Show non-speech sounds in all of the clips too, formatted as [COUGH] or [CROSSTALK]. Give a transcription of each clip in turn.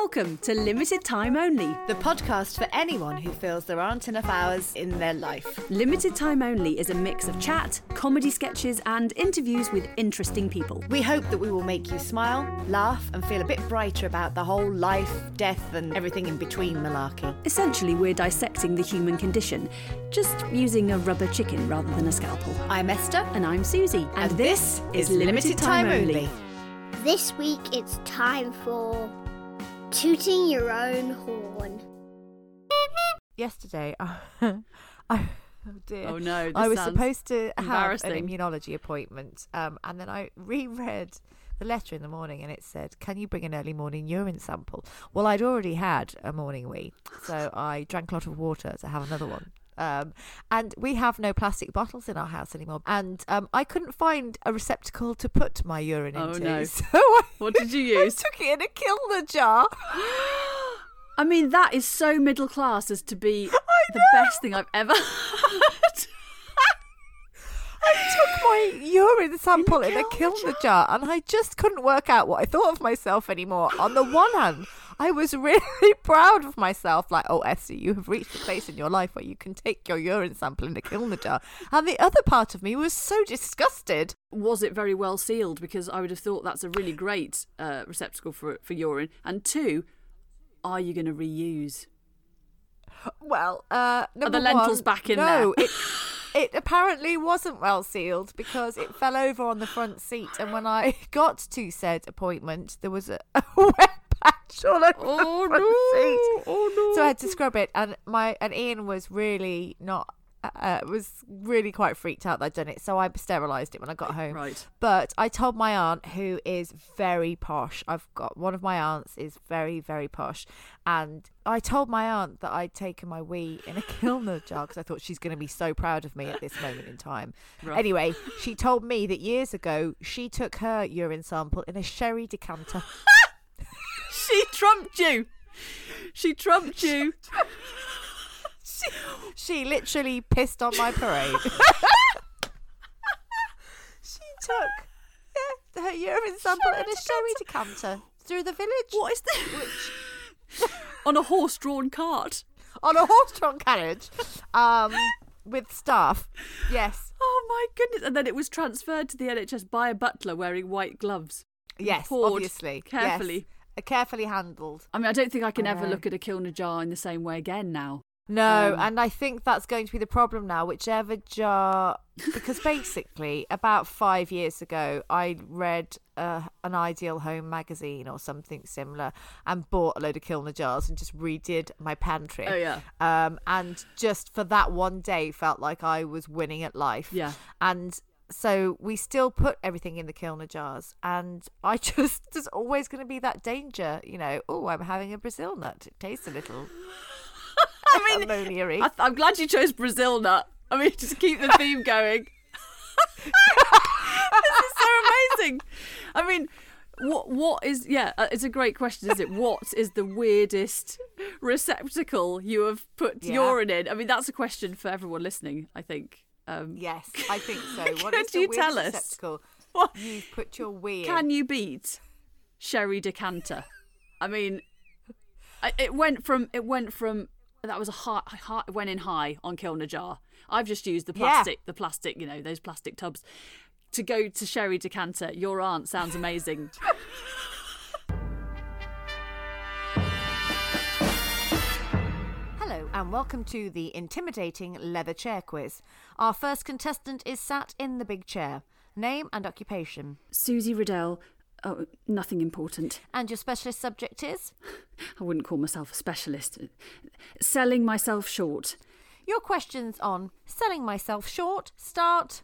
Welcome to Limited Time Only. The podcast for anyone who feels there aren't enough hours in their life. Limited Time Only is a mix of chat, comedy sketches, and interviews with interesting people. We hope that we will make you smile, laugh, and feel a bit brighter about the whole life, death, and everything in between malarkey. Essentially, we're dissecting the human condition, just using a rubber chicken rather than a scalpel. I'm Esther, And I'm Susie, and this is Limited Time Only. This week it's time for tooting your own horn. yesterday [LAUGHS] I, I oh dear. Oh no, I was supposed to have an immunology appointment um, and then I reread the letter in the morning and it said can you bring an early morning urine sample well I'd already had a morning wee so I drank a lot of water to have another one um, and we have no plastic bottles in our house anymore and um, I couldn't find a receptacle to put my urine Oh, into no. [LAUGHS] so I, What did you [LAUGHS] use? I took it in a kilner jar [GASPS] [GASPS] I mean, that is so middle class as to be the best thing I've ever [LAUGHS] heard. I took my urine sample in a kilner jar and I just couldn't work out what I thought of myself anymore. On the one hand, I was [LAUGHS] really proud of myself, like, oh, Esther, you have reached a place in your life where you can take your urine sample in a kilner jar. And the other part of me was so disgusted. was it very well sealed? Because I would have thought that's a really great uh, receptacle for for urine. And two, are you going to reuse? Well, uh, number the lentils one, back in no, there? it, [LAUGHS] it apparently wasn't well sealed because it fell over on the front seat. And when I [LAUGHS] got to said appointment, there was a, a wet patch all over Oh, the front seat. Oh no! So I had to scrub it, and my and Ian was really not. Uh, was really quite freaked out that I'd done it, so I sterilised it when I got home. Right. But I told my aunt, who is very posh. I've got one of my aunts is very very posh, and I told my aunt that I'd taken my wee in a [LAUGHS] kilner jar because I thought she's going to be so proud of me at this moment in time. Right. Anyway, she told me that years ago she took her urine sample in a sherry decanter. [LAUGHS] [LAUGHS] She trumped you. She trumped you. she, she literally pissed on my parade. [LAUGHS] she took yeah, her urine sample in a sherry decanter through the village What is this? On a horse-drawn cart. on a horse-drawn carriage um, with staff. Yes, Oh my goodness! And then it was transferred to the NHS by a butler wearing white gloves. yes, obviously, carefully. Yes. Carefully handled. I mean, I don't think I can I ever know. look at a kilner jar in the same way again now. No, Um, and I think that's going to be the problem now. Whichever jar, [LAUGHS] because basically, about five years ago, I read uh, an Ideal Home magazine or something similar, and bought a load of Kilner jars and just redid my pantry. Oh, yeah. Um, and just for that one day, felt like I was winning at life. Yeah. And so we still put everything in the Kilner jars, and I [LAUGHS] just there's always going to be that danger, you know. Oh, I'm having a Brazil nut. It tastes a little. [LAUGHS] I mean. I th- I'm glad you chose Brazil nut. I mean, [LAUGHS] just keep the theme going. this is so amazing. I mean, what what is yeah? uh, It's a great question, is it? What is the weirdest receptacle you have put Yeah. urine in? I mean, that's a question for everyone listening. I think. Um, Yes, I think so. [LAUGHS] What Could is the you tell us? What- you put your in? Can you beat sherry decanter? I mean, it went from it went from that was a high, high it went in high on Kilner jar. I've just used the Yeah. plastic, the plastic, you know, those plastic tubs. To go to sherry decanter, your aunt sounds amazing. [LAUGHS] and welcome to the intimidating leather chair quiz. Our first contestant is sat in the big chair. Name and occupation. Susie Riddell. Oh, nothing important. And your specialist subject is? I wouldn't call myself a specialist. Selling myself short. Your questions on selling myself short start.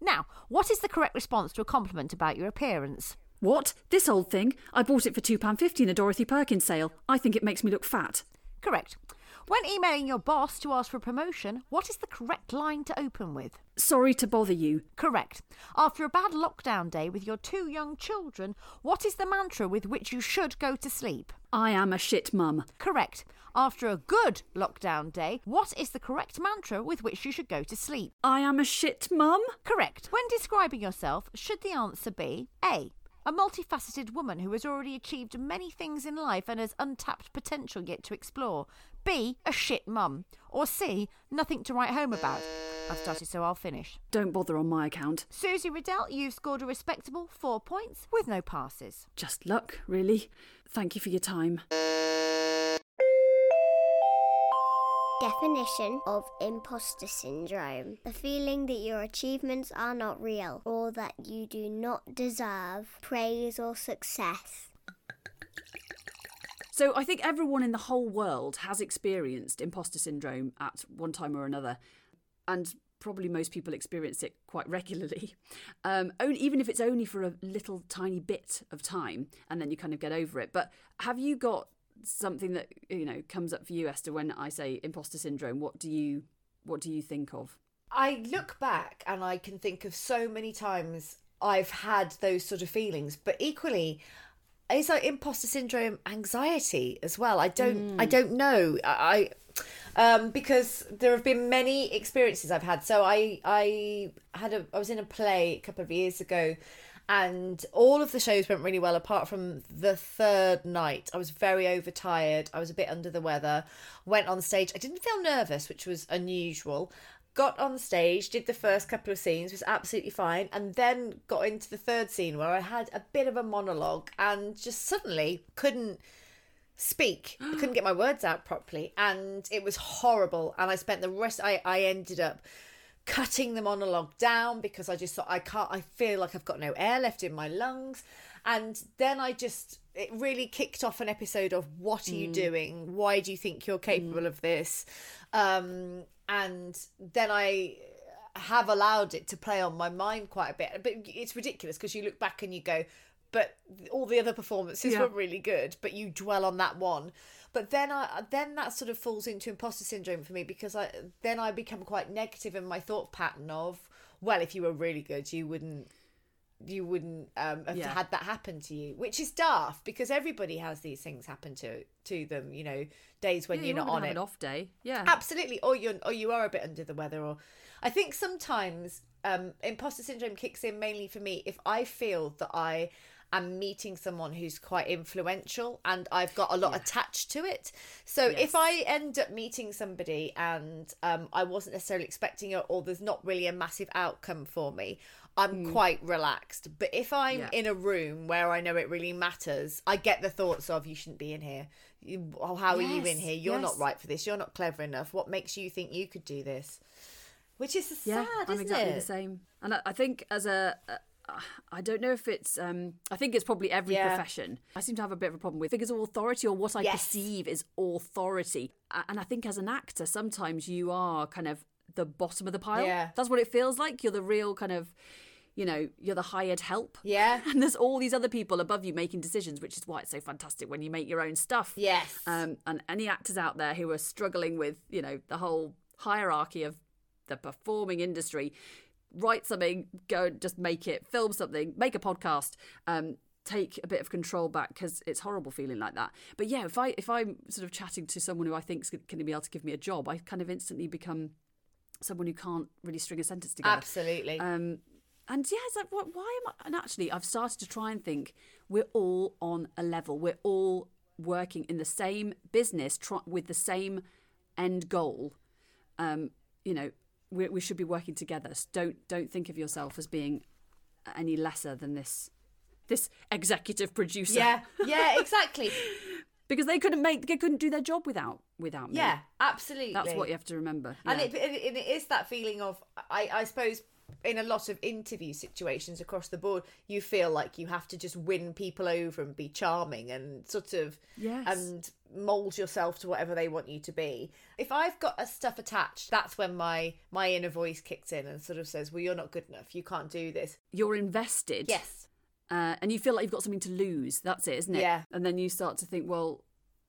Now, what is the correct response to a compliment about your appearance? What? This old thing? I bought it for £2.50 in a Dorothy Perkins sale. I think it makes me look fat. Correct. When emailing your boss to ask for a promotion, what is the correct line to open with? Sorry to bother you. Correct. After a bad lockdown day with your two young children, what is the mantra with which you should go to sleep? I am a shit mum. Correct. After a good lockdown day, what is the correct mantra with which you should go to sleep? I am a shit mum? Correct. When describing yourself, should the answer be A. A multifaceted woman who has already achieved many things in life and has untapped potential yet to explore. B. A shit mum. Or C. Nothing to write home about. I've started, so I'll finish. Don't bother on my account. Susie Riddell, you've scored a respectable four points with no passes. Just luck, really. Thank you for your time. Definition of imposter syndrome the feeling that your achievements are not real or that you do not deserve praise or success. So I think everyone in the whole world has experienced imposter syndrome at one time or another, and probably most people experience it quite [LAUGHS] regularly. Um, only, even if it's only for a little tiny bit of time, and then you kind of get over it. But have you got something that you know comes up for you, Esther? When I say imposter syndrome, what do you what do you think of? I look back and I can think of so many times I've had those sort of feelings, but equally, it's like imposter syndrome anxiety as well. I don't, I don't know. I, I- um, because there have been many experiences I've had. So I, I had a, I was in a play a couple of years ago, and all of the shows went really well apart from the third night. I was very overtired. I was a bit under the weather. Went on stage. I didn't feel nervous, which was unusual got on stage, did the first couple of scenes, was absolutely fine, and then got into the third scene where I had a bit of a monologue and just suddenly couldn't speak. I couldn't get my words out properly, and it was horrible. And I spent the rest. I I ended up cutting the monologue down because I just thought I can't. I feel like I've got no air left in my lungs, and then I just it really kicked off an episode of what are you doing? Why do you think you're capable of this? Um, and then I have allowed it to play on my mind quite a bit. But it's ridiculous because you look back and you go, but all the other performances Yeah. were really good, but you dwell on that one. But then I then that sort of falls into imposter syndrome for me because I then I become quite negative in my thought pattern of, well, if you were really good, you wouldn't you wouldn't um, have Yeah. had that happen to you, which is daft because everybody has these things happen to to them. You know, days when Yeah, you're all not on it. an off day. Yeah. Absolutely, or you or you are a bit under the weather, or I think sometimes um, imposter syndrome kicks in mainly for me if I feel that I am meeting someone who's quite influential and I've got a lot attached to it. So Yes. if I end up meeting somebody and um, I wasn't necessarily expecting it, or there's not really a massive outcome for me, I'm quite relaxed. But if I'm Yeah. in a room where I know it really matters, I get the thoughts of you shouldn't be in here. You, oh, how are you in here? You're not right for this. You're not clever enough. What makes you think you could do this? Which is yeah, sad, I'm exactly it? the same. And I, I think as a, a I don't know if it's. Um, I think it's probably every Yeah. profession. I seem to have a bit of a problem with figures of authority or what I Yes. perceive is authority. And I think as an actor, sometimes you are kind of the bottom of the pile. Yeah. That's what it feels like. You're the real kind of, you know, you're the hired help. Yeah. [LAUGHS] And there's all these other people above you making decisions, which is why it's so fantastic when you make your own stuff. Yes. Um, and any actors out there who are struggling with, you know, the whole hierarchy of the performing industry, write something, go and just make it, film something, make a podcast, um, take a bit of control back because it's horrible feeling like that. But yeah, if I if I'm sort of chatting to someone who I think's going to be able to give me a job, I kind of instantly become someone who can't really string a sentence together. Absolutely. Um, and yeah, it's like, what, why am I? And actually, I've started to try and think we're all on a level. We're all working in the same business try, with the same end goal. Um, you know, we, we should be working together. So don't don't think of yourself as being any lesser than this this executive producer. yeah. Yeah. Exactly. [LAUGHS] because they couldn't make they couldn't do their job without without me. yeah. Absolutely. that's what you have to remember. And Yeah. it, it, it is that feeling of, I, I suppose, in a lot of interview situations across the board, you feel like you have to just win people over and be charming and sort of, Yes. and mold yourself to whatever they want you to be. If I've got a stuff attached, that's when my my inner voice kicks in and sort of says, "Well, you're not good enough. You can't do this." you're invested. Yes. Uh, and you feel like you've got something to lose. That's it, isn't it? Yeah. And then you start to think, well,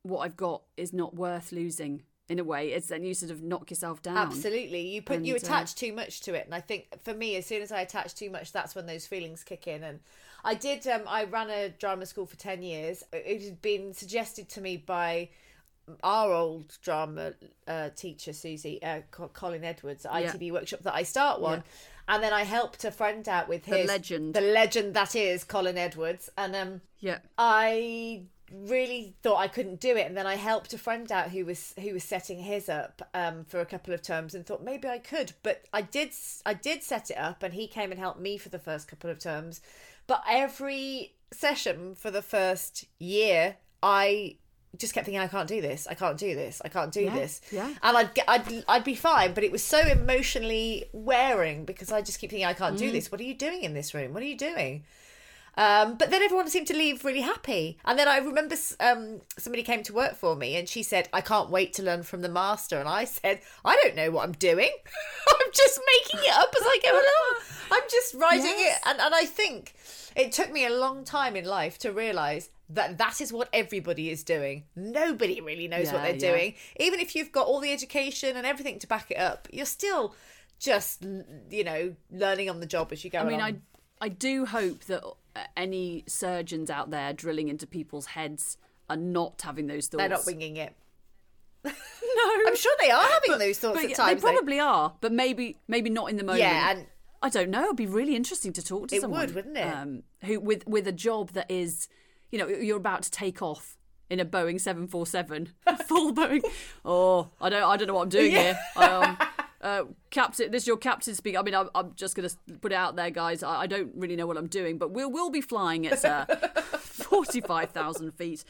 what I've got is not worth losing. In a way, it's then you sort of knock yourself down. Absolutely. You put you And, uh, attach too much to it. And I think for me, as soon as I attach too much, that's when those feelings kick in. And I did um I ran a drama school for ten years. It had been suggested to me by our old drama uh, teacher Susie uh, Colin Edwards at Yeah. ITV workshop that I start one, and then I helped a friend out with The his legend. the legend that is Colin Edwards, and um, Yeah. I really thought I couldn't do it, and then I helped a friend out who was who was setting his up um, for a couple of terms, and thought maybe I could. But I did I did set it up, and he came and helped me for the first couple of terms. But every session for the first year, I just kept thinking I can't do this, I can't do this, I can't do this. yeah. And I'd get, I'd I'd be fine, but it was so emotionally wearing because I just keep thinking I can't Mm. do this. What are you doing in this room? What are you doing? Um, but then everyone seemed to leave really happy. And then I remember um, somebody came to work for me and she said, I can't wait to learn from the master. And I said, I don't know what I'm doing. [LAUGHS] I'm just making it up as I go along. I'm just writing it. And, and I think it took me a long time in life to realise that that is what everybody is doing. Nobody really knows what they're yeah. doing. Even if you've got all the education and everything to back it up, you're still just, you know, learning on the job as you go I mean, along. I I do hope that any surgeons out there drilling into people's heads are not having those thoughts. They're not winging it. [LAUGHS] No, I'm sure they are having those thoughts but at times. they though. probably are, but maybe maybe not in the moment. Yeah, and I don't know. It'd be really interesting to talk to It someone. would, wouldn't it? Um, who with with a job that is, you know, you're about to take off in a Boeing seven four seven, [LAUGHS] full Boeing. Oh, I don't, I don't know what I'm doing here. Um, uh, captain, this is your captain speaking. I mean, I'm, I'm just going to put it out there, guys. I, I don't really know what I'm doing, but we'll we'll be flying at uh, [LAUGHS] forty five thousand feet.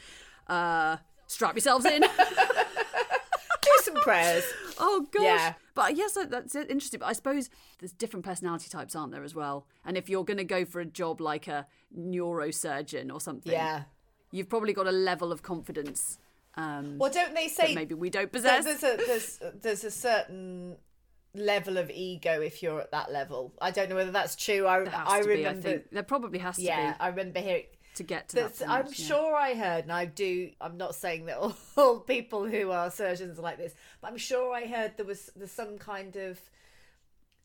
Uh, strap yourselves in. do some prayers. Oh gosh. Yeah. But yes, that's interesting. But I suppose there's different personality types, aren't there, as well? And if you're going to go for a job like a neurosurgeon or something, Yeah. you've probably got a level of confidence um, Well, don't they that say maybe we don't possess. there's a there's there's a certain level of ego if you're at that level. I don't know whether that's true. I I to be, I remember. think. There probably has to yeah, be I remember hearing. to get to that point. I'm yeah. sure I heard, and I do. I'm not saying that all, [LAUGHS] all people who are surgeons are like this, but I'm sure I heard there was there's some kind of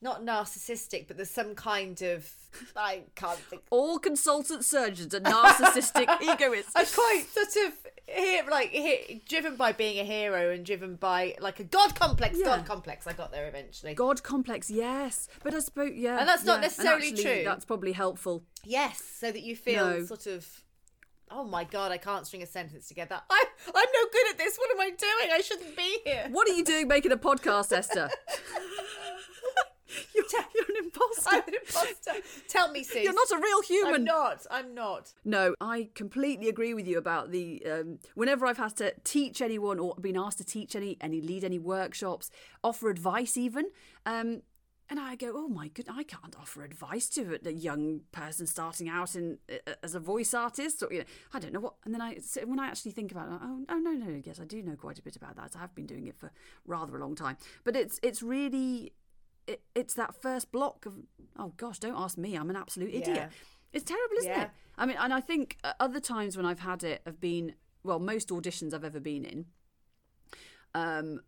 not narcissistic, but there's some kind of I can't think. All consultant surgeons are narcissistic [LAUGHS] egoists. I'm quite sort of here, like he driven by being a hero and driven by like a god complex. Yeah. God complex. I got there eventually. God complex, yes, but I suppose yeah, And that's not yeah. necessarily actually, true. That's probably helpful. Yes, so that you feel No. sort of. Oh my god, I can't string a sentence together. I, I'm no good at this. What am I doing? I shouldn't be here. What are you doing making a podcast, Esther? [LAUGHS] [LAUGHS] you're, you're an imposter. [LAUGHS] I'm an imposter. Tell me, Sue. [LAUGHS] You're not a real human. I'm not. I'm not. No, I completely agree with you about the. Um, whenever I've had to teach anyone or been asked to teach any, any lead any workshops, offer advice even, um, and I go, oh my good, I can't offer advice to a, a young person starting out in uh, as a voice artist, or you know, I don't know what. And then I, so when I actually think about it, oh, oh no, no, yes, I do know quite a bit about that. I have been doing it for rather a long time, but it's it's really. It, it's that first block of oh gosh don't ask me i'm an absolute idiot Yeah. it's terrible, isn't Yeah. it? I mean, and I think uh, other times when I've had it have been well, most auditions I've ever been in, um,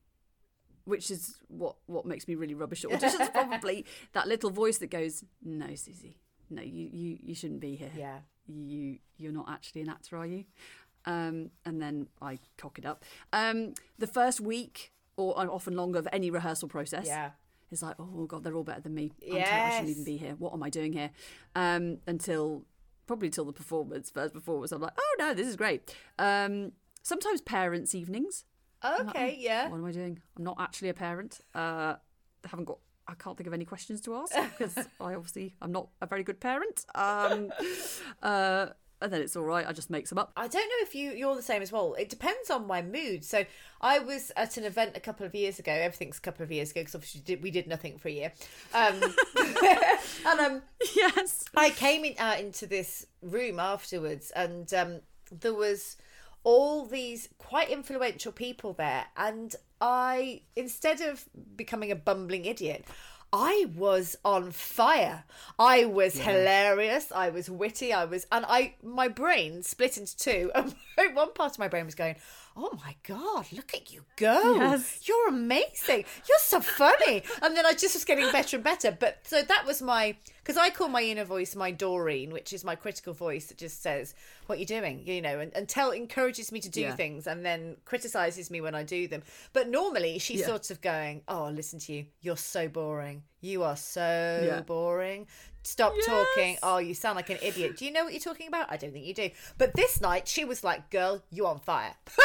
which is what what makes me really rubbish at [LAUGHS] auditions. probably that little voice that goes, "No, Susie, no, you you you shouldn't be here. Yeah. you you're not actually an actor, are you?" Um, and then I cock it up. Um, the first week or often longer of any rehearsal process, Yeah. It's like, oh god, they're all better than me. Ter- I shouldn't even be here. What am I doing here? Um, until probably till the performance, first performance, I'm like, oh no, this is great. Um, sometimes parents' evenings. Okay. Yeah. What am I doing? I'm not actually a parent. Uh, I haven't got. I can't think of any questions to ask [LAUGHS] because I obviously I'm not a very good parent. Um, [LAUGHS] uh, and then it's all right. I just make some up. I don't know if you you're the same as well. It depends on my mood. So I was at an event a couple of years ago. Everything's a couple of years ago because obviously we did, we did nothing for a year. Um, [LAUGHS] [LAUGHS] and um, yes. I came in, out into this room afterwards, and um, there was all these quite influential people there, and I instead of becoming a bumbling idiot. I was on fire. I was hilarious. I was witty. I was, and I, my brain split into two. And [LAUGHS] one part of my brain was going, "Oh my god, look at you go! Yes. You're amazing. You're so funny." and then I just was getting better and better. But so that was my, because I call my inner voice my Doreen, which is my critical voice that just says, "What you're doing?" You know, and, and tell encourages me to do Yeah. things, and then criticizes me when I do them. But normally she's Yeah. sort of going, "Oh, listen to you. You're so boring. You are so Yeah. boring. Stop talking. Oh, you sound like an idiot. Do you know what you're talking about? I don't think you do. But this night she was like, "Girl, you are on fire." [LAUGHS]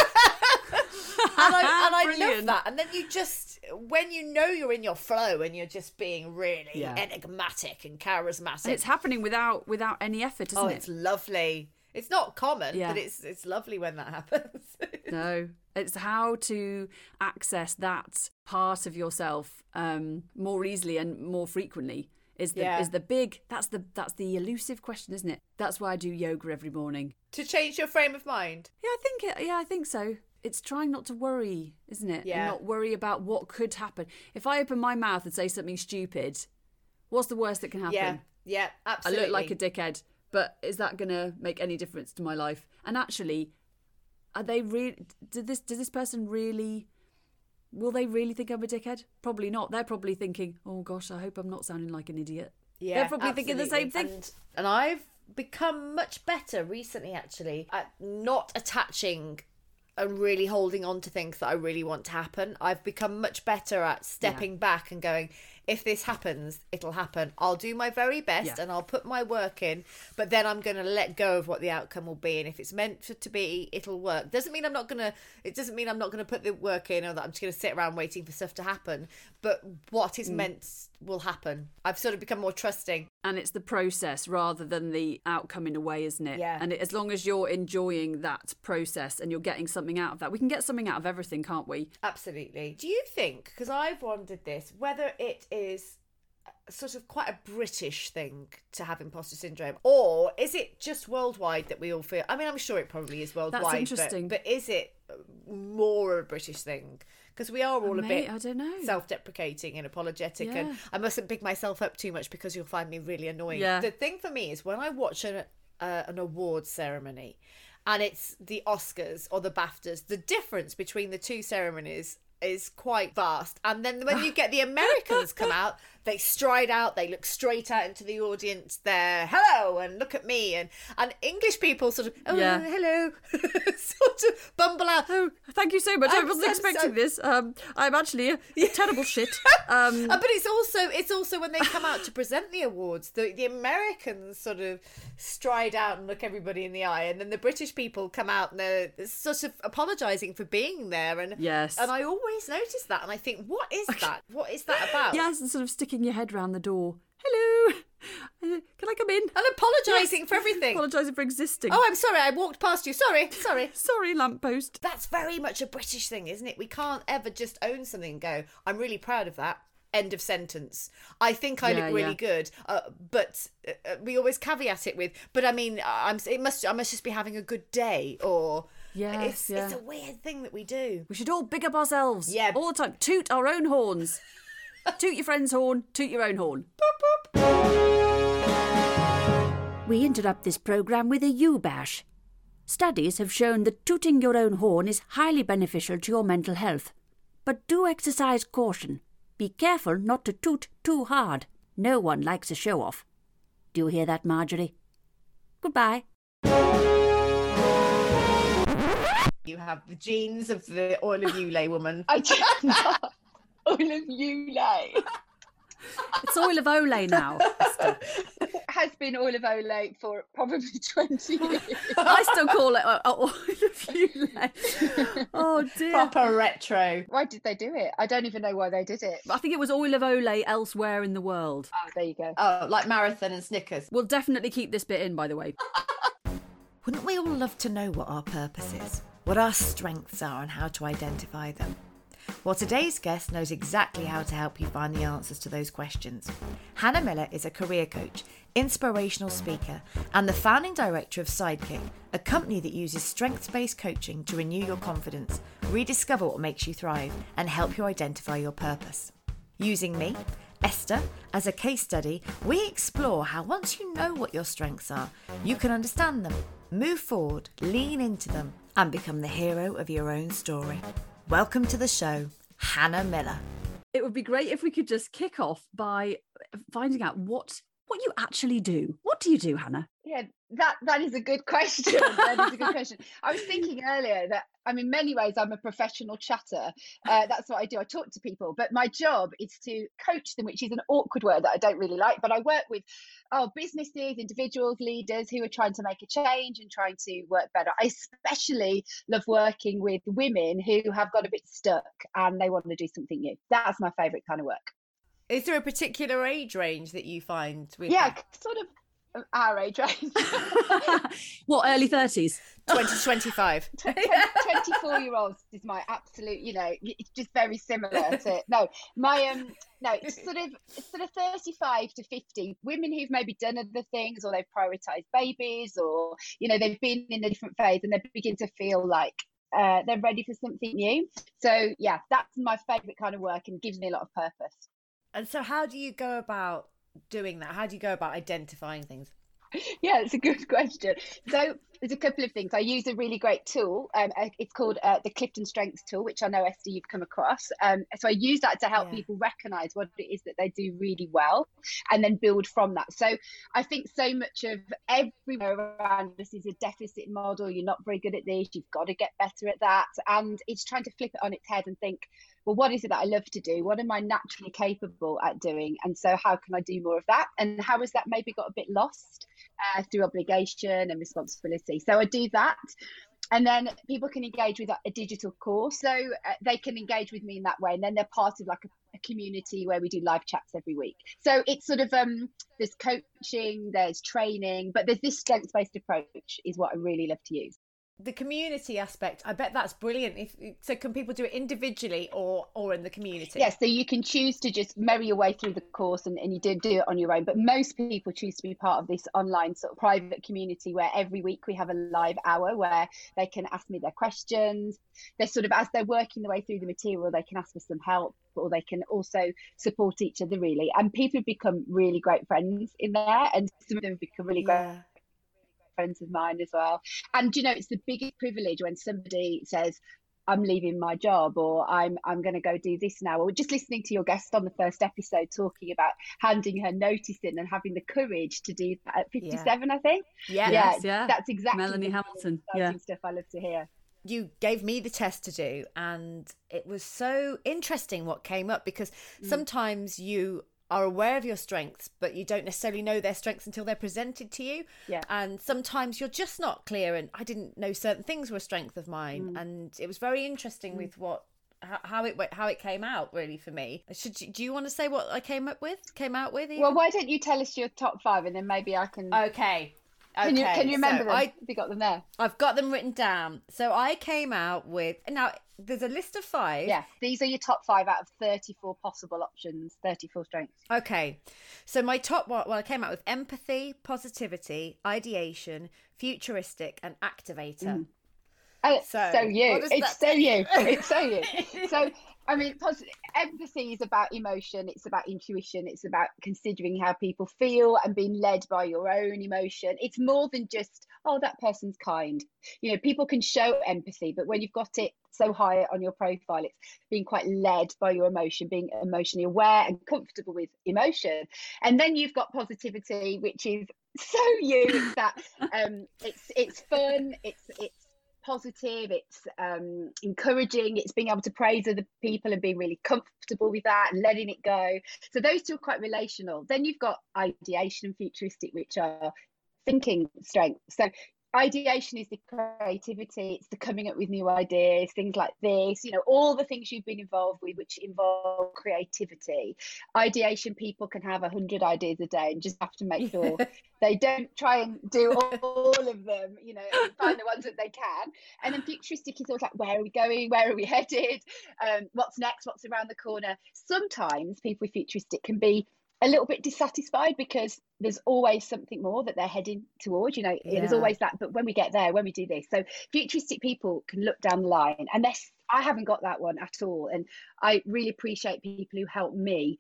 and I, and I love that. And then you just, when you know you're in your flow and you're just being really Yeah. enigmatic and charismatic, And it's happening without without any effort, isn't oh, it? it's lovely. It's not common, Yeah. but it's it's lovely when that [LAUGHS] happens. No, it's how to access that part of yourself um, more easily and more frequently. Is the Yeah. is the big that's the that's the elusive question, isn't it? That's why I do yoga every morning. to change your frame of mind. Yeah, I think it, yeah, I think so. It's trying not to worry, isn't it? Yeah. And not worry about what could happen. If I open my mouth and say something stupid, what's the worst that can happen? Yeah, yeah, absolutely I look like a dickhead, but is that going to make any difference to my life? And actually, are they really? Did this? Does this person really? Will they really think I'm a dickhead? Probably not. They're probably thinking, "Oh gosh, I hope I'm not sounding like an idiot." Yeah, They're probably thinking the same thing. And, and I've become much better recently, actually, at not attaching and really holding on to things that I really want to happen. I've become much better at stepping back and going, if this happens, it'll happen. I'll do my very best Yeah. and I'll put my work in, but then I'm going to let go of what the outcome will be. And if it's meant for, to be, it'll work. Doesn't mean I'm not going to, it doesn't mean I'm not going to put the work in or that I'm just going to sit around waiting for stuff to happen. But what is Mm. meant will happen. I've sort of become more trusting. And it's the process rather than the outcome in a way, isn't it? Yeah. And as long as you're enjoying that process and you're getting something out of that, we can get something out of everything, can't we? Absolutely. Do you think, because I've wondered this, whether it is sort of quite a British thing to have imposter syndrome, or is it just worldwide that we all feel? I mean, I'm sure it probably is worldwide. but- interesting. But, is it more a British thing? Because we are all a Mate, bit I don't know. self-deprecating and apologetic, and I mustn't big myself up too much because you'll find me really annoying. Yeah. The thing for me is when I watch an uh, an award ceremony, and it's the Oscars or the BAFTAs, the difference between the two ceremonies is quite vast. And then when you [LAUGHS] get the Americans come out, they stride out, they look straight out into the audience. They're hello and look at me, and and English people sort of oh Yeah. hello, [LAUGHS] sort of bumble out. Oh, thank you so much. I I'm wasn't expecting so- this. Um, I'm actually a, [LAUGHS] a terrible shit. [LAUGHS] Um, Uh, but it's also it's also when they come out to present the awards, the the Americans sort of stride out and look everybody in the eye, and then the British people come out and they're sort of apologising for being there. And Yes. and I always notice that, and I think, what is that? What is that about? yes, and sort of sticking your head round the door. Hello, [LAUGHS] Uh, can I come in? and apologising for everything. Apologising for existing. oh, I'm sorry, I walked past you. Sorry, sorry. [LAUGHS] sorry, lamppost. That's very much a British thing, isn't it? We can't ever just own something and go, I'm really proud of that. End of sentence. I think I Yeah, look really yeah. good, uh, but uh, uh, we always caveat it with, but I mean, I'm it must I must just be having a good day, or Yes, it's yeah. it's a weird thing that we do. We should all big up ourselves. Yeah. all the time. Toot our own horns. [LAUGHS] toot your friend's horn. Toot your own horn. Boop, boop. We interrupt this program with a U bash. Studies have shown that tooting your own horn is highly beneficial to your mental health. But do exercise caution. Be careful not to toot too hard. No one likes a show off. Do you hear that, Marjorie? Goodbye. You have the genes of the oil of Ulay woman. [LAUGHS] I do not. All of you lay. [LAUGHS] It's oil of Olay now. It has been oil of Olay for probably [LAUGHS] 20 years. I still call it uh, uh, oil of Olay. Oh dear. Proper retro. Why did they do it? I don't even know why they did it. I think it was oil of Olay elsewhere in the world. Oh, there you go. Oh, like marathon and Snickers. We'll definitely keep this bit in, by the way. [LAUGHS] Wouldn't we all love to know what our purpose is, what our strengths are, and how to identify them? Well, today's guest knows exactly how to help you find the answers to those questions. Hannah Miller is a career coach, inspirational speaker, and the founding director of Sidekick, a company that uses strengths based coaching to renew your confidence, rediscover what makes you thrive, and help you identify your purpose. Using me, Esther, as a case study, we explore how once you know what your strengths are, you can understand them, move forward, lean into them, and become the hero of your own story. Welcome to the show, Hannah Miller. It would be great if we could just kick off by finding out what what you actually do. What do you do, Hannah? Yeah, that that is a good question. that is a good [LAUGHS] question. I was thinking earlier that I mean, in many ways, I'm a professional chatter. Uh, that's what I do. I talk to people, but my job is to coach them, which is an awkward word that I don't really like. But I work with oh businesses, individuals, leaders who are trying to make a change and trying to work better. I especially love working with women who have got a bit stuck and they want to do something new. That's my favourite kind of work. Is there a particular age range that you find with yeah, that? sort of our age range. [LAUGHS] what early 30s? 2025. [LAUGHS] 24 year olds is my absolute, you know, it's just very similar to no, my um no, it's sort of sort of 35 to 50 women who've maybe done other things or they've prioritized babies or you know they've been in a different phase and they begin to feel like uh, they're ready for something new. So yeah, that's my favorite kind of work and gives me a lot of purpose. And so, how do you go about doing that? How do you go about identifying things? [LAUGHS] yeah, it's a good question. So there's a couple of things. I use a really great tool. Um, uh, it's called uh, the Clifton Strengths tool, which I know Esther you've come across. Um, so I use that to help Yeah. people recognise what it is that they do really well, and then build from that. So I think so much of everywhere around us is a deficit model. You're not very good at this. You've got to get better at that, and it's trying to flip it on its head and think. Well, what is it that I love to do? What am I naturally capable at doing? And so, how can I do more of that? And how has that maybe got a bit lost? uh, through obligation and responsibility. So I do that. And then people can engage with a digital course. So uh, they can engage with me in that way. And then they're part of like a, a community where we do live chats every week. So it's sort of, um, there's coaching, there's training, but there's this strengths based approach is what I really love to use. The community aspect, I bet that's brilliant. If so, can people do it individually or or in the community? Yes, so you can choose to just merry your way through the course and, and you do do it on your own. But most people choose to be part of this online sort of private community where every week we have a live hour where they can ask me their questions. They're sort of as they're working their way through the material, they can ask for some help or they can also support each other really. And people have become really great friends in there and some of them have become really great Yeah. Friends of mine as well. And you know, it's the biggest privilege when somebody says, I'm leaving my job or I'm I'm going to go do this now. Or just listening to your guest on the first episode talking about handing her notice in and having the courage to do that at 57, I think. Yeah. Yeah, Yes, yeah. that's exactly Melanie Hamilton, yeah. stuff I love to hear. you gave me the test to do and it was so interesting what came up because Mm. sometimes you are aware of your strengths but you don't necessarily know their strengths until they're presented to you Yeah. and sometimes you're just not clear and i didn't know certain things were a strength of mine Mm. and it was very interesting with what how, it went- how it came out really for me should you, do you want to say what i came up with came out with Well, why don't you tell us your top five and then maybe I can. okay can you can you so remember them? I, Have you got them there? I've got them written down. So I came out with now there's a list of five. Yeah, these are your top five out of 34 possible options, 34 strengths. Okay. So my top one well I came out with empathy, positivity, ideation, futuristic, and activator. Mm. Oh, So, so, you. It's that so you. It's so you. [LAUGHS] So, I mean, empathy is about emotion. It's about intuition. It's about considering how people feel and being led by your own emotion. It's more than just, oh, that person's kind. You know, people can show empathy, but when you've got it so high on your profile, it's being quite led by your emotion, being emotionally aware and comfortable with emotion. And then you've got positivity, which is so you. That um, it's it's fun. It's it's positive it's um, encouraging it's being able to praise other people and being really comfortable with that and letting it go. So those two are quite relational. Then you've got ideation and futuristic which are thinking strengths. So ideation is the creativity it's the coming up with new ideas things like this you know all the things you've been involved with which involve creativity. Ideation people can have a hundred ideas a day and just have to make sure [LAUGHS] they don't try and do all of them you know and find the ones that they can. And then futuristic is always like where are we going? Where are we headed? Um, what's next? What's around the corner? Sometimes people with futuristic can be a little bit dissatisfied because there's always something more that they're heading towards you know there's always that but when we get there when we do this. So futuristic people can look down the line and this i haven't got that one at all and i really appreciate people who help me.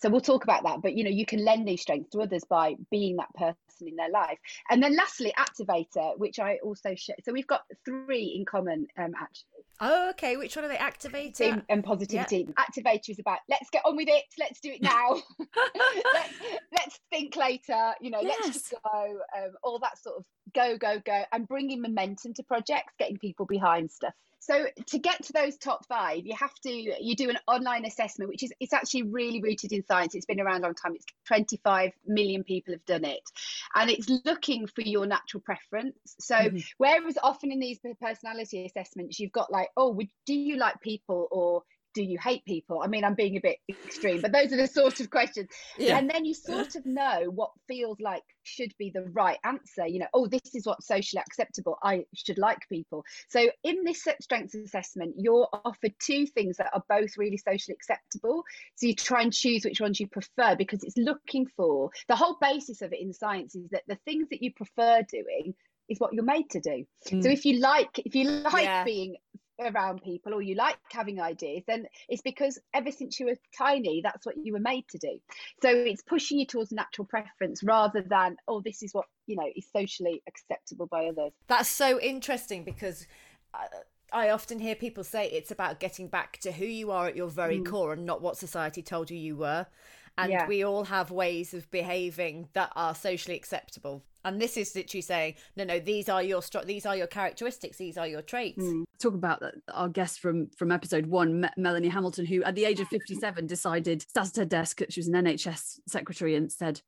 So we'll talk about that but you know you can lend these strengths to others by being that person in their life. And then lastly activator which i also share so we've got three in common um actually Oh, okay. Which one are they activating? team and positivity. Activator is about let's get on with it, let's do it now. [LAUGHS] [LAUGHS] let's, let's think later, you know, let's just go, um, all that sort of go, go, go, and bringing momentum to projects, getting people behind stuff. So to get to those top five, you have to you do an online assessment, which is it's actually really rooted in science. It's been around a long time. It's 25 million people have done it, and it's looking for your natural preference. So Mm-hmm. whereas often in these personality assessments, you've got like, oh, would, do you like people or do you hate people? I mean, I'm being a bit extreme, but those are the sort of questions. Yeah. And then you sort of know what feels like should be the right answer. You know, oh, this is what's socially acceptable. I should like people. So in this strengths assessment, you're offered two things that are both really socially acceptable. So you try and choose which ones you prefer because it's looking for the whole basis of it in science is that the things that you prefer doing is what you're made to do. So mm. if you like, if you like Yeah. being around people or you like having ideas, then it's because ever since you were tiny, that's what you were made to do. So it's pushing you towards natural preference rather than, oh, this is what, you know, is socially acceptable by others. That's so interesting because I, I often hear people say it's about getting back to who you are at your very mm. core and not what society told you you were. And Yeah. we all have ways of behaving that are socially acceptable. And this is literally saying, no, no, these are your str- these are your characteristics, these are your traits. Hmm. talk about our guest from from episode one, Me- Melanie Hamilton, who at the age of 57 decided, sat at her desk, she was an NHS secretary, and said,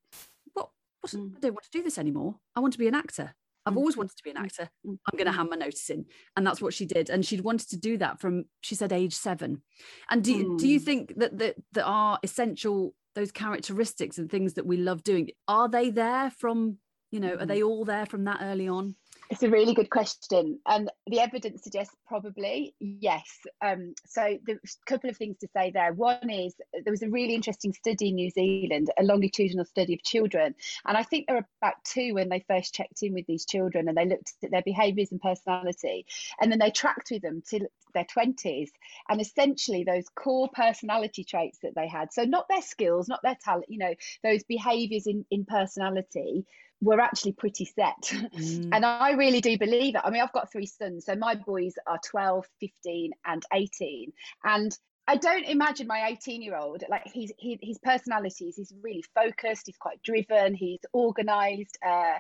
"What? what hmm. I don't want to do this anymore. I want to be an actor. I've hmm. always wanted to be an actor. I'm going to hand my notice in." And that's what she did. And she'd wanted to do that from, she said, age seven. And do you, do you think that that that are essential those characteristics and things that we love doing are they there from you know are mm-hmm. they all there from that early on? It's a really good question, and the evidence suggests probably yes. Um, so a couple of things to say there. One is there was a really interesting study in New Zealand, a longitudinal study of children, and I think there were about two when they first checked in with these children, and they looked at their behaviours and personality, and then they tracked with them till their twenties, and essentially those core personality traits that they had. So not their skills, not their talent, you know, those behaviours in in personality were actually pretty set. [LAUGHS] and I really do believe it. I mean, I've got three sons, so my boys are 12, 15, and 18. And I don't imagine my 18 year old like he's he, his personality is he's really focused, he's quite driven, he's organized, uh,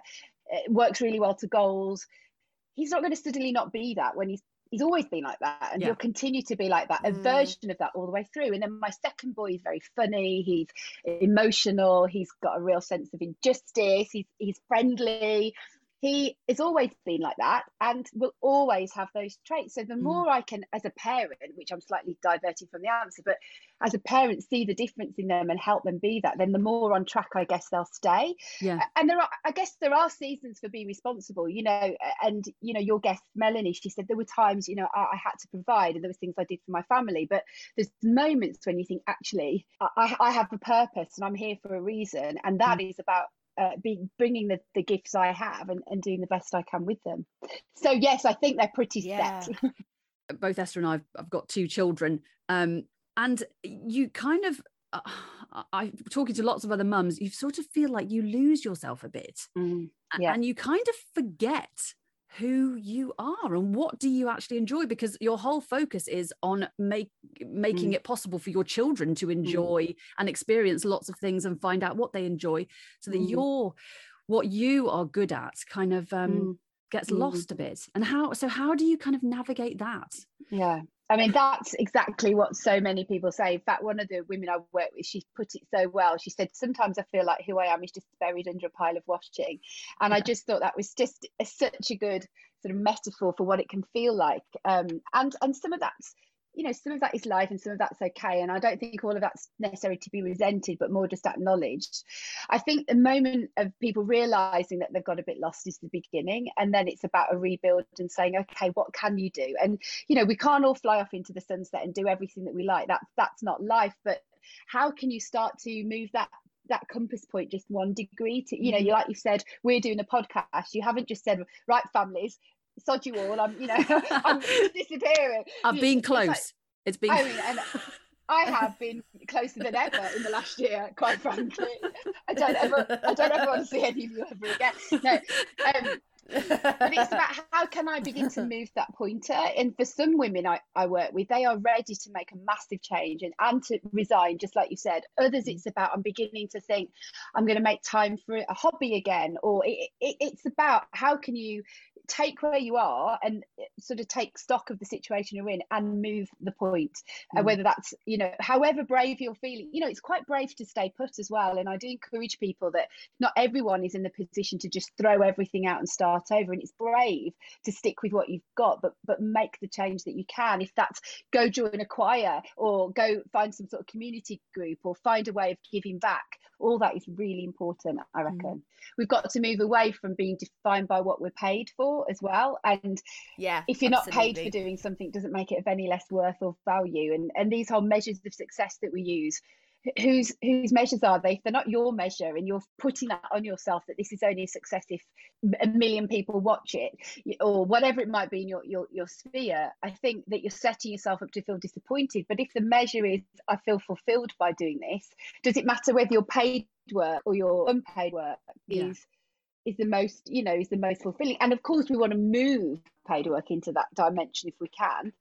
uh, works really well to goals. He's not going to suddenly not be that when he's he's always been like that and Yeah. he'll continue to be like that a mm. version of that all the way through and then my second boy is very funny he's emotional he's got a real sense of injustice he's he's friendly he has always been like that and will always have those traits. So the mm. more i can as a parent which i'm slightly diverting from the answer but as a parent see the difference in them and help them be that then the more on track i guess they'll stay. Yeah. and there are i guess there are seasons for being responsible you know and you know your guest melanie she said there were times you know i, I had to provide and there was things i did for my family but there's moments when you think actually i, I have a purpose and i'm here for a reason and that mm. is about uh, being bringing the, the gifts I have and, and doing the best I can with them. So yes, I think they're pretty Yeah. set. [LAUGHS] both Esther and I've, I've got two children, um, and you kind of, uh, I talking to lots of other mums, you sort of feel like you lose yourself a bit, a- yeah. and you kind of forget who you are and what do you actually enjoy because your whole focus is on make making it possible for your children to enjoy and experience lots of things and find out what they enjoy so that Mm. your what you are good at kind of um gets Mm. lost a bit and how so how do you kind of navigate that Yeah. I mean, that's exactly what so many people say. In fact, one of the women I work with, she put it so well. She said, Sometimes I feel like who I am is just buried under a pile of washing. And I just thought that was just a, such a good sort of metaphor for what it can feel like. Um, and, and some of that's, you know, some of that is life and some of that's okay. And I don't think all of that's necessary to be resented, but more just acknowledged. I think the moment of people realizing that they've got a bit lost is the beginning. And then it's about a rebuild and saying, okay, what can you do? And, you know, we can't all fly off into the sunset and do everything that we like. That's that's not life. But how can you start to move that that compass point just one degree to you know you like you said we're doing a podcast you haven't just said right families sod you all i'm you know [LAUGHS] i'm disappearing I've been it's like- close. It's been. I mean, and [LAUGHS] I have been closer than ever in the last year, quite frankly. I don't ever, I don't ever want to see any of you ever again. No, um, but it's about how can I begin to [LAUGHS] move that pointer? And for some women I, I work with, they are ready to make a massive change and, and to resign, just like you said. Others, it's about I'm beginning to think I'm going to make time for a hobby again, or it, it, it's about how can you take where you are and eh, sort of take stock of the situation you're in and move the point. And mm. whether that's you know however brave you're feeling you know it's quite brave to stay put as well. And i do encourage people that not everyone is in the position to just throw everything out and start over. And it's brave to stick with what you've got but but make the change that you can. If that's go join a choir or go find some sort of community group or find a way of giving back all that is really important i mm. reckon. We've got to move away from being defined by what we're paid for as well and Yeah. if you're not paid for doing something doesn't make it of any less worth or value and and these are measures of success that we use whose whose measures are they if they're not your measure and you're putting that on yourself that this is only a success if a million people watch it or whatever it might be in your your, your sphere i think that you're setting yourself up to feel disappointed but if the measure is i feel fulfilled by doing this does it matter whether your paid work or your unpaid work Yeah. Is the most you know is the most fulfilling. And of course we want to move paid work into that dimension if we can.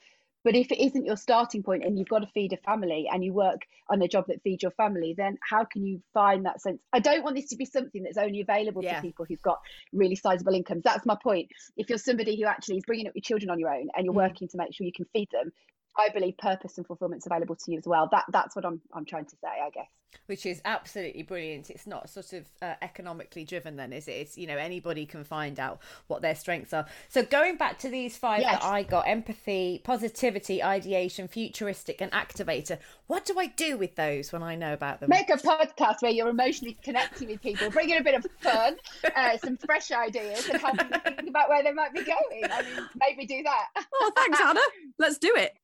But if it isn't your starting point and you've got to feed a family and you work on a job that feeds your family then how can you find that sense? I don't want this to be something that's only available Yeah. to people who've got really sizable incomes. That's my point. If you're somebody who actually is bringing up your children on your own and you're Mm. working to make sure you can feed them i believe purpose and fulfillment's available to you as well that that's what i'm i'm trying to say i guess which is absolutely brilliant. It's not sort of uh, economically driven, then, is it? It's you know anybody can find out what their strengths are. So going back to these five Yes. that I got: empathy, positivity, ideation, futuristic, and activator. What do I do with those when I know about them? make a podcast where you're emotionally connecting with people, bring in a bit of fun, uh, some fresh ideas, and help them think about where they might be going. I mean, maybe do that. Oh, thanks, Hannah. [LAUGHS] Let's do it.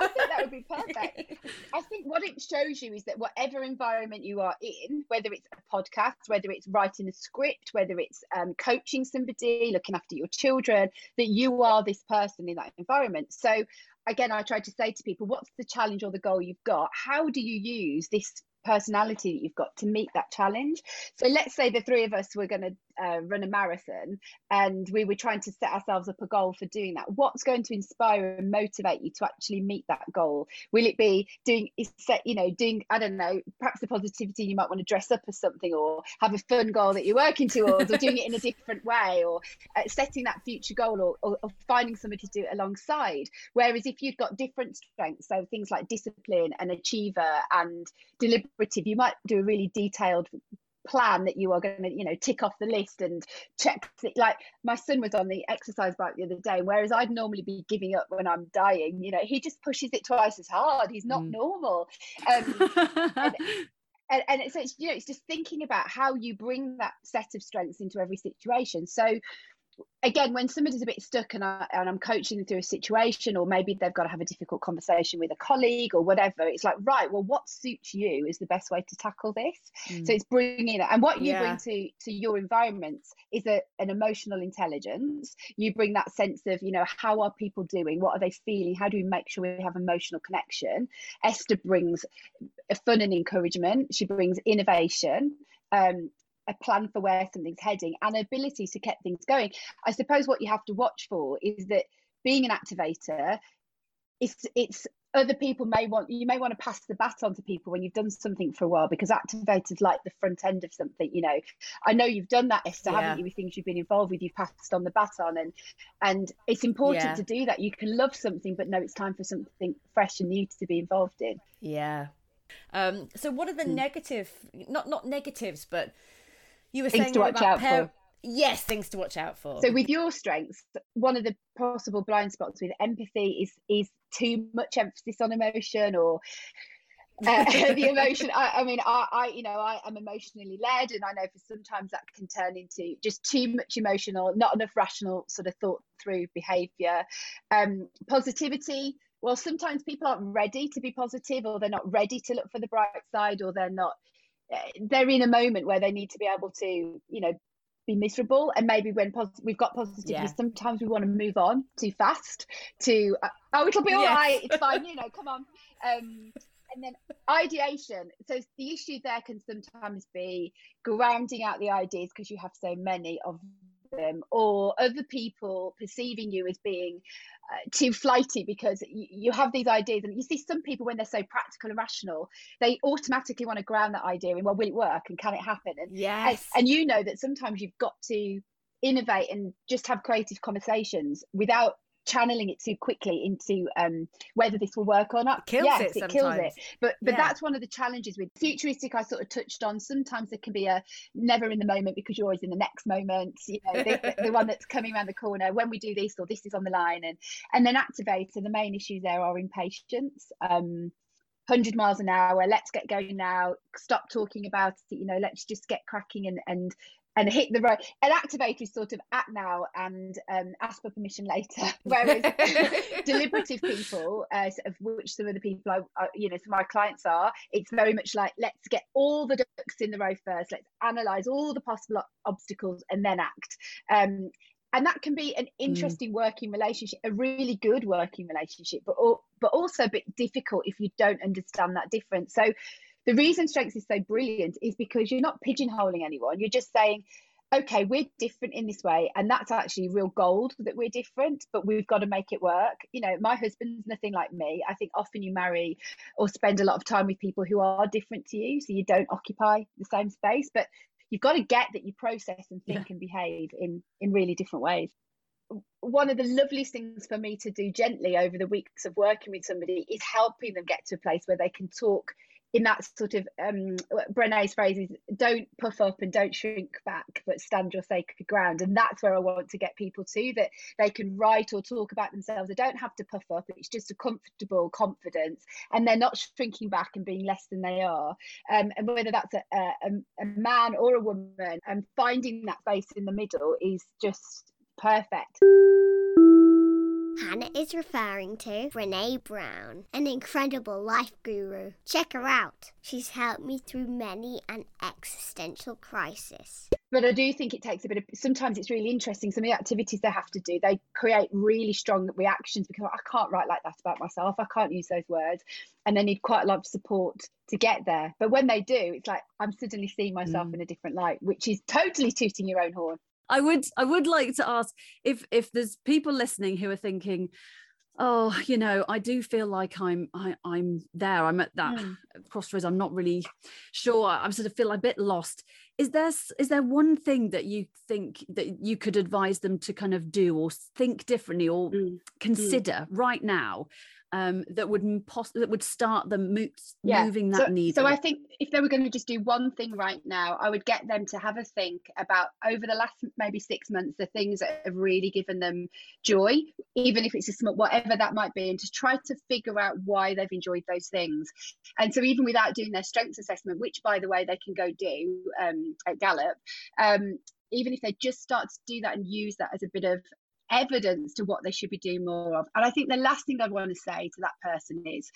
I think that would be perfect. [LAUGHS] I think what it shows you is that whatever environment you are in, whether it's a podcast, whether it's writing a script, whether it's um, coaching somebody, looking after your children, that you are this person in that environment. So, again, I try to say to people, what's the challenge or the goal you've got? How do you use this personality that you've got to meet that challenge? So, let's say the three of us were going to uh, run a marathon and we were trying to set ourselves up a goal for doing that. What's going to inspire and motivate you to actually meet that goal? Will it be doing, set, you know, doing, I don't know, perhaps the positivity you might want to dress up as something or have a fun goal that you're working towards or doing it in a different way or uh, setting that future goal or, or, or finding somebody to do it alongside. Whereas if you've got different strengths, so things like discipline and achiever and deliberative, you might do a really detailed plan that you are going to you know tick off the list and check th- like my son was on the exercise bike the other day whereas i'd normally be giving up when i'm dying you know he just pushes it twice as hard he's not Mm. normal um, and, [LAUGHS] and it's, it's you know it's just thinking about how you bring that set of strengths into every situation so again when somebody's a bit stuck and, I, and i'm coaching them through a situation or maybe they've got to have a difficult conversation with a colleague or whatever it's like right well what suits you is the best way to tackle this. So it's bringing it and what you Yeah. bring to to your environments is a, an emotional intelligence. You bring that sense of you know how are people doing? What are they feeling? How do we make sure we have emotional connection? Esther brings a fun and encouragement. She brings innovation um, a plan for where something's heading and ability to get things going i suppose what you have to watch for is that being an activator it's it's other people may want you may want to pass the baton to people when you've done something for a while because activators like the front end of something you know i know you've done that esther Yeah. haven't you with things you've been involved with you've passed on the baton and and it's important Yeah. to do that you can love something but know it's time for something fresh and new to be involved in Yeah. Um, so what are the negative not not negatives, but you were Things saying to about watch out for. Yes, things to watch out for. So with your strengths, one of the possible blind spots with empathy is is too much emphasis on emotion or uh, [LAUGHS] the emotion. I, I mean, I, I, you know, I am emotionally led, and I know for sometimes that can turn into just too much emotional, not enough rational sort of thought through behaviour. Um, positivity. Well, sometimes people aren't ready to be positive, or they're not ready to look for the bright side, or they're not they're in a moment where they need to be able to you know be miserable. And maybe when pos- we've got positivity Yeah. sometimes we want to move on too fast to uh, oh it'll be all Yes. right. It's fine. [LAUGHS] You know come on. Um and then ideation. So the issue there can sometimes be grounding out the ideas because you have so many of them or other people perceiving you as being uh, too flighty because you, you have these ideas and you see some people when they're so practical and rational they automatically want to ground that idea in well will it work and can it happen and and, Yes. and you know that sometimes you've got to innovate and just have creative conversations without channeling it too quickly into um, whether this will work or not. Kills yes, it kills sometimes. it. But but Yeah. that's one of the challenges with futuristic. I sort of touched on. Sometimes there can be a never in the moment because you're always in the next moment. You know, the, the one that's coming around the corner. When we do this or this is on the line, and and then activate. And the main issues there are impatience. Um, 100 miles an hour let's get going now stop talking about it you know let's just get cracking and and and hit the road. An activator is sort of act now and um, ask for permission later [LAUGHS] whereas [LAUGHS] deliberative people uh, of which some of the people I, I you know some of my clients are. It's very much like let's get all the ducks in the row first. Let's analyze all the possible obstacles and then act. Um, and that can be an mm. interesting working relationship a really good working relationship but but also a bit difficult if you don't understand that difference. So the reason strengths is so brilliant is because you're not pigeonholing anyone. You're just saying okay we're different in this way and that's actually real gold that we're different but we've got to make it work. You know my husband's nothing like me. I think often you marry or spend a lot of time with people who are different to you so you don't occupy the same space but you've got to get that you process and think and behave in in really different ways. One of the loveliest things for me to do gently over the weeks of working with somebody is helping them get to a place where they can talk in that sort of um brene's phrase is don't puff up and don't shrink back but stand your sacred ground. And that's where i want to get people to that they can write or talk about themselves. They don't have to puff up. It's just a comfortable confidence and they're not shrinking back and being less than they are. Um, and whether that's a, a, a man or a woman and finding that space in the middle is just perfect Hannah is referring to Brene Brown, an incredible life guru. Check her out. She's helped me through many an existential crisis. but I do think it takes a bit of. Sometimes it's really interesting. Some of the activities they have to do, they create really strong reactions because I can't write like that about myself. I can't use those words, and they need quite a lot of support to get there. But when they do, it's like I'm suddenly seeing myself mm. in a different light, which is totally tooting your own horn. I would I would like to ask if if there's people listening who are thinking, oh, you know, I do feel like I'm I, I'm there. I'm at that hmm. crossroads. I'm not really sure. I'm sort of feel a bit lost. Is there is there one thing that you think that you could advise them to kind of do or think differently or hmm. Hmm. consider right now um, that would that would start them mo- moving that so, needle? So I think if they were going to just do one thing right now, I would get them to have a think about over the last maybe six months the things that have really given them joy, even if it's a small whatever that might be, and to try to figure out why they've enjoyed those things. And so even without doing their strengths assessment, which by the way they can go do um, at Gallup, um, even if they just start to do that and use that as a bit of evidence to what they should be doing more of. And I think the last thing I'd want to say to that person is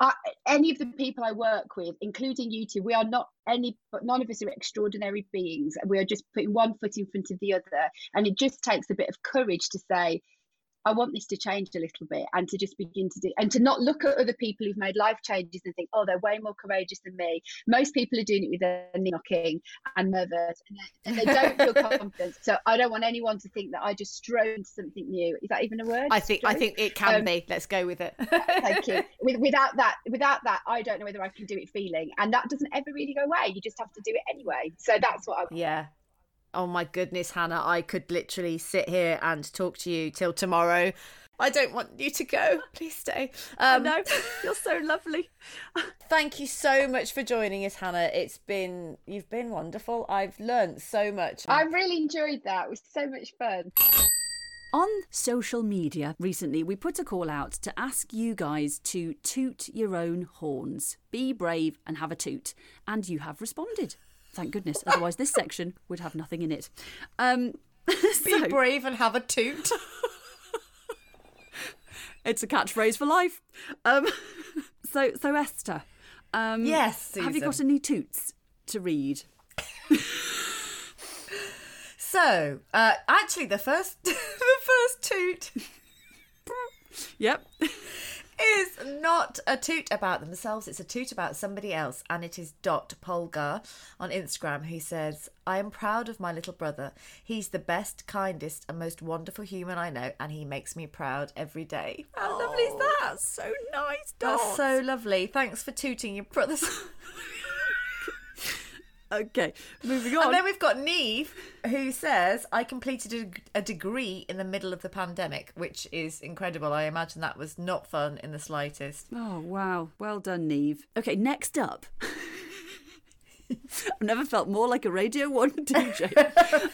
I, any of the people I work with, including you two, we are not any, but none of us are extraordinary beings. We are just putting one foot in front of the other. And it just takes a bit of courage to say, I want this to change a little bit and to just begin to do and to not look at other people who've made life changes and think, oh, they're way more courageous than me. Most people are doing it with their knee knocking and nervous and they, and they don't feel [LAUGHS] confident. So I don't want anyone to think that I just strode into something new. Is that even a word? I think I think it can Um, be. Let's go with it. [LAUGHS] Thank you. With, without that, without that, I don't know whether I can do it feeling, and that doesn't ever really go away. You just have to do it anyway. So that's what I. Yeah. Oh my goodness, Hannah, I could literally sit here and talk to you till tomorrow. I don't want you to go. [LAUGHS] Please stay. Um, no, [LAUGHS] you're so lovely. Thank you so much for joining us, Hannah. It's been you've been wonderful. I've learned so much. I really enjoyed that. It was so much fun. On social media recently, we put a call out to ask you guys to toot your own horns. Be brave and have a toot. And you have responded. Thank goodness. Otherwise, this section would have nothing in it. Um, [LAUGHS] Be so- brave and have a toot. it's a catchphrase for life. Um, [LAUGHS] so, so Esther, um, Yes, have you got any toots? to read. [LAUGHS] So, uh, actually, the first, the first toot Yep. Is not a toot about themselves. It's a toot about somebody else, and it is Dot Polgar on Instagram who says, "I am proud of my little brother. He's the best, kindest, and most wonderful human I know, and he makes me proud every day." How lovely is that? So nice, Dot. That's so lovely. Thanks for tooting your brothers. [LAUGHS] Okay, moving on. And then we've got Neve, who says, I completed a, a degree in the middle of the pandemic, which is incredible. I imagine that was not fun in the slightest. Oh, wow. Well done, Neve. Okay, next up. [LAUGHS] I've never felt more like a Radio 1 [LAUGHS] DJ.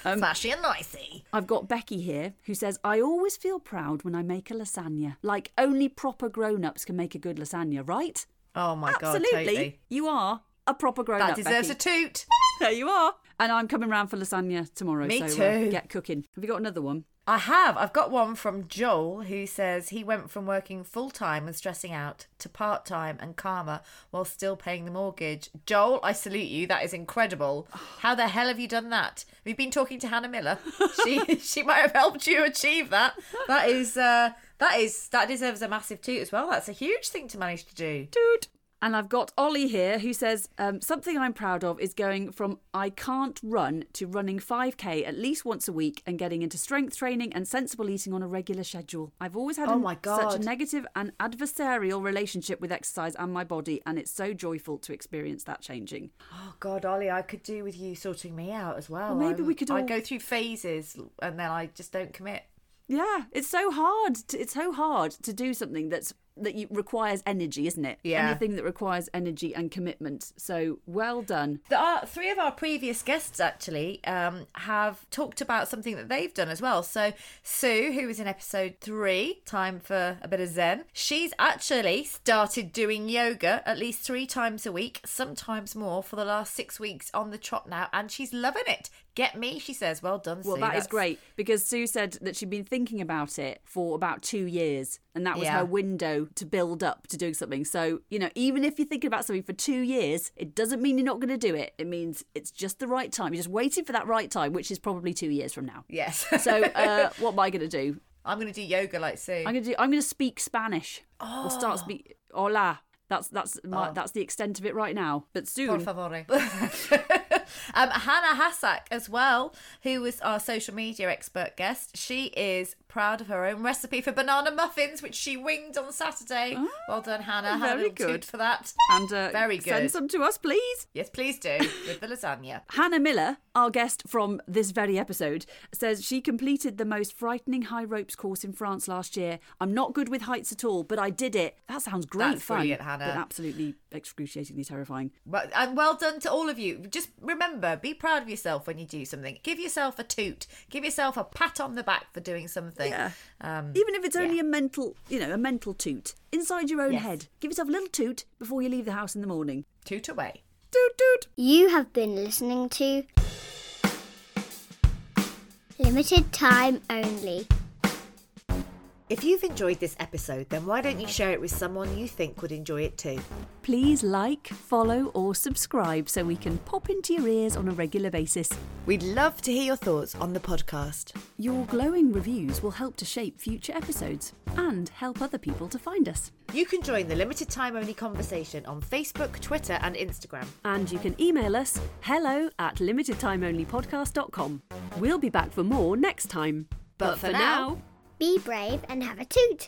Smashy um, and nicey. I've got Becky here who says, I always feel proud when I make a lasagna. Like only proper grown ups can make a good lasagna, right? Oh my god, Absolutely. totally. You are a proper grown up. That deserves Becky. a toot. There you are. And I'm coming round for lasagna tomorrow. Me so, uh, too. get cooking. Have you got another one? I have. I've got one from Joel who says he went from working full time and stressing out to part time and calmer while still paying the mortgage. Joel, I salute you. That is incredible. How the hell have you done that? Have you been talking to Hannah Miller? She [LAUGHS] [LAUGHS] she might have helped you achieve that. That is uh that is that deserves a massive toot as well. That's a huge thing to manage to do. Dude. And I've got Ollie here who says um, something I'm proud of is going from I can't run to running 5k at least once a week and getting into strength training and sensible eating on a regular schedule. I've always had Oh a- such a negative and adversarial relationship with exercise and my body, and it's so joyful to experience that changing. Oh God, Ollie, I could do with you sorting me out as well. Well, maybe I'm- we could I go through phases and then I just don't commit. Yeah, it's so hard. To, it's so hard to do something that's that you, requires energy, isn't it? Yeah. Anything that requires energy and commitment. So well done. The, our, three of our previous guests actually um, have talked about something that they've done as well. So Sue, who was in episode three, time for a bit of zen, she's actually started doing yoga at least three times a week, sometimes more, for the last six weeks on the trot now, and she's loving it. Get me, she says. Well done, Well, Sue. that is That's- great because Sue said that she'd been thinking about it for about two years, and that was Yeah. her window to build up to doing something. So, you know, even if you're thinking about something for two years, it doesn't mean you're not going to do it. It means it's just the right time. You're just waiting for that right time, which is probably two years from now. Yes. So, uh, [LAUGHS] what am I going to do? I'm going to do yoga like Sue. I'm going to do. I'm going to speak Spanish. We'll start Oh. speak. Hola. That's that's my, that's the extent of it right now. But Por soon, favore. [LAUGHS] um, Hannah Hassack as well, who was our social media expert guest. She is proud of her own recipe for banana muffins, which she winged on Saturday. well done, Hannah. Very toot good. for that. and uh, Very good. send some to us, please. Yes, please do with the lasagna. [LAUGHS] Hannah Miller, our guest from this very episode, says she completed the most frightening high ropes course in France last year. I'm not good with heights at all, but I did it. That sounds great That's fun. brilliant, Hannah. But absolutely excruciatingly terrifying. Well, and well done to all of you. Just remember, be proud of yourself when you do something. Give yourself a toot. Give yourself a pat on the back for doing something. Yeah. Um, Even if it's only yeah. a mental, you know, a mental toot inside your own Yes. head. Give yourself a little toot before you leave the house in the morning. toot away. Toot toot. You have been listening to Limited Time Only. If you've enjoyed this episode, then why don't you share it with someone you think would enjoy it too? Please like, follow, or subscribe so we can pop into your ears on a regular basis. We'd love to hear your thoughts on the podcast. Your glowing reviews will help to shape future episodes and help other people to find us. You can join the limited time only conversation on Facebook, Twitter, and Instagram. And you can email us hello at limitedtimeonlypodcast.com. We'll be back for more next time. But for now- Be brave and have a toot.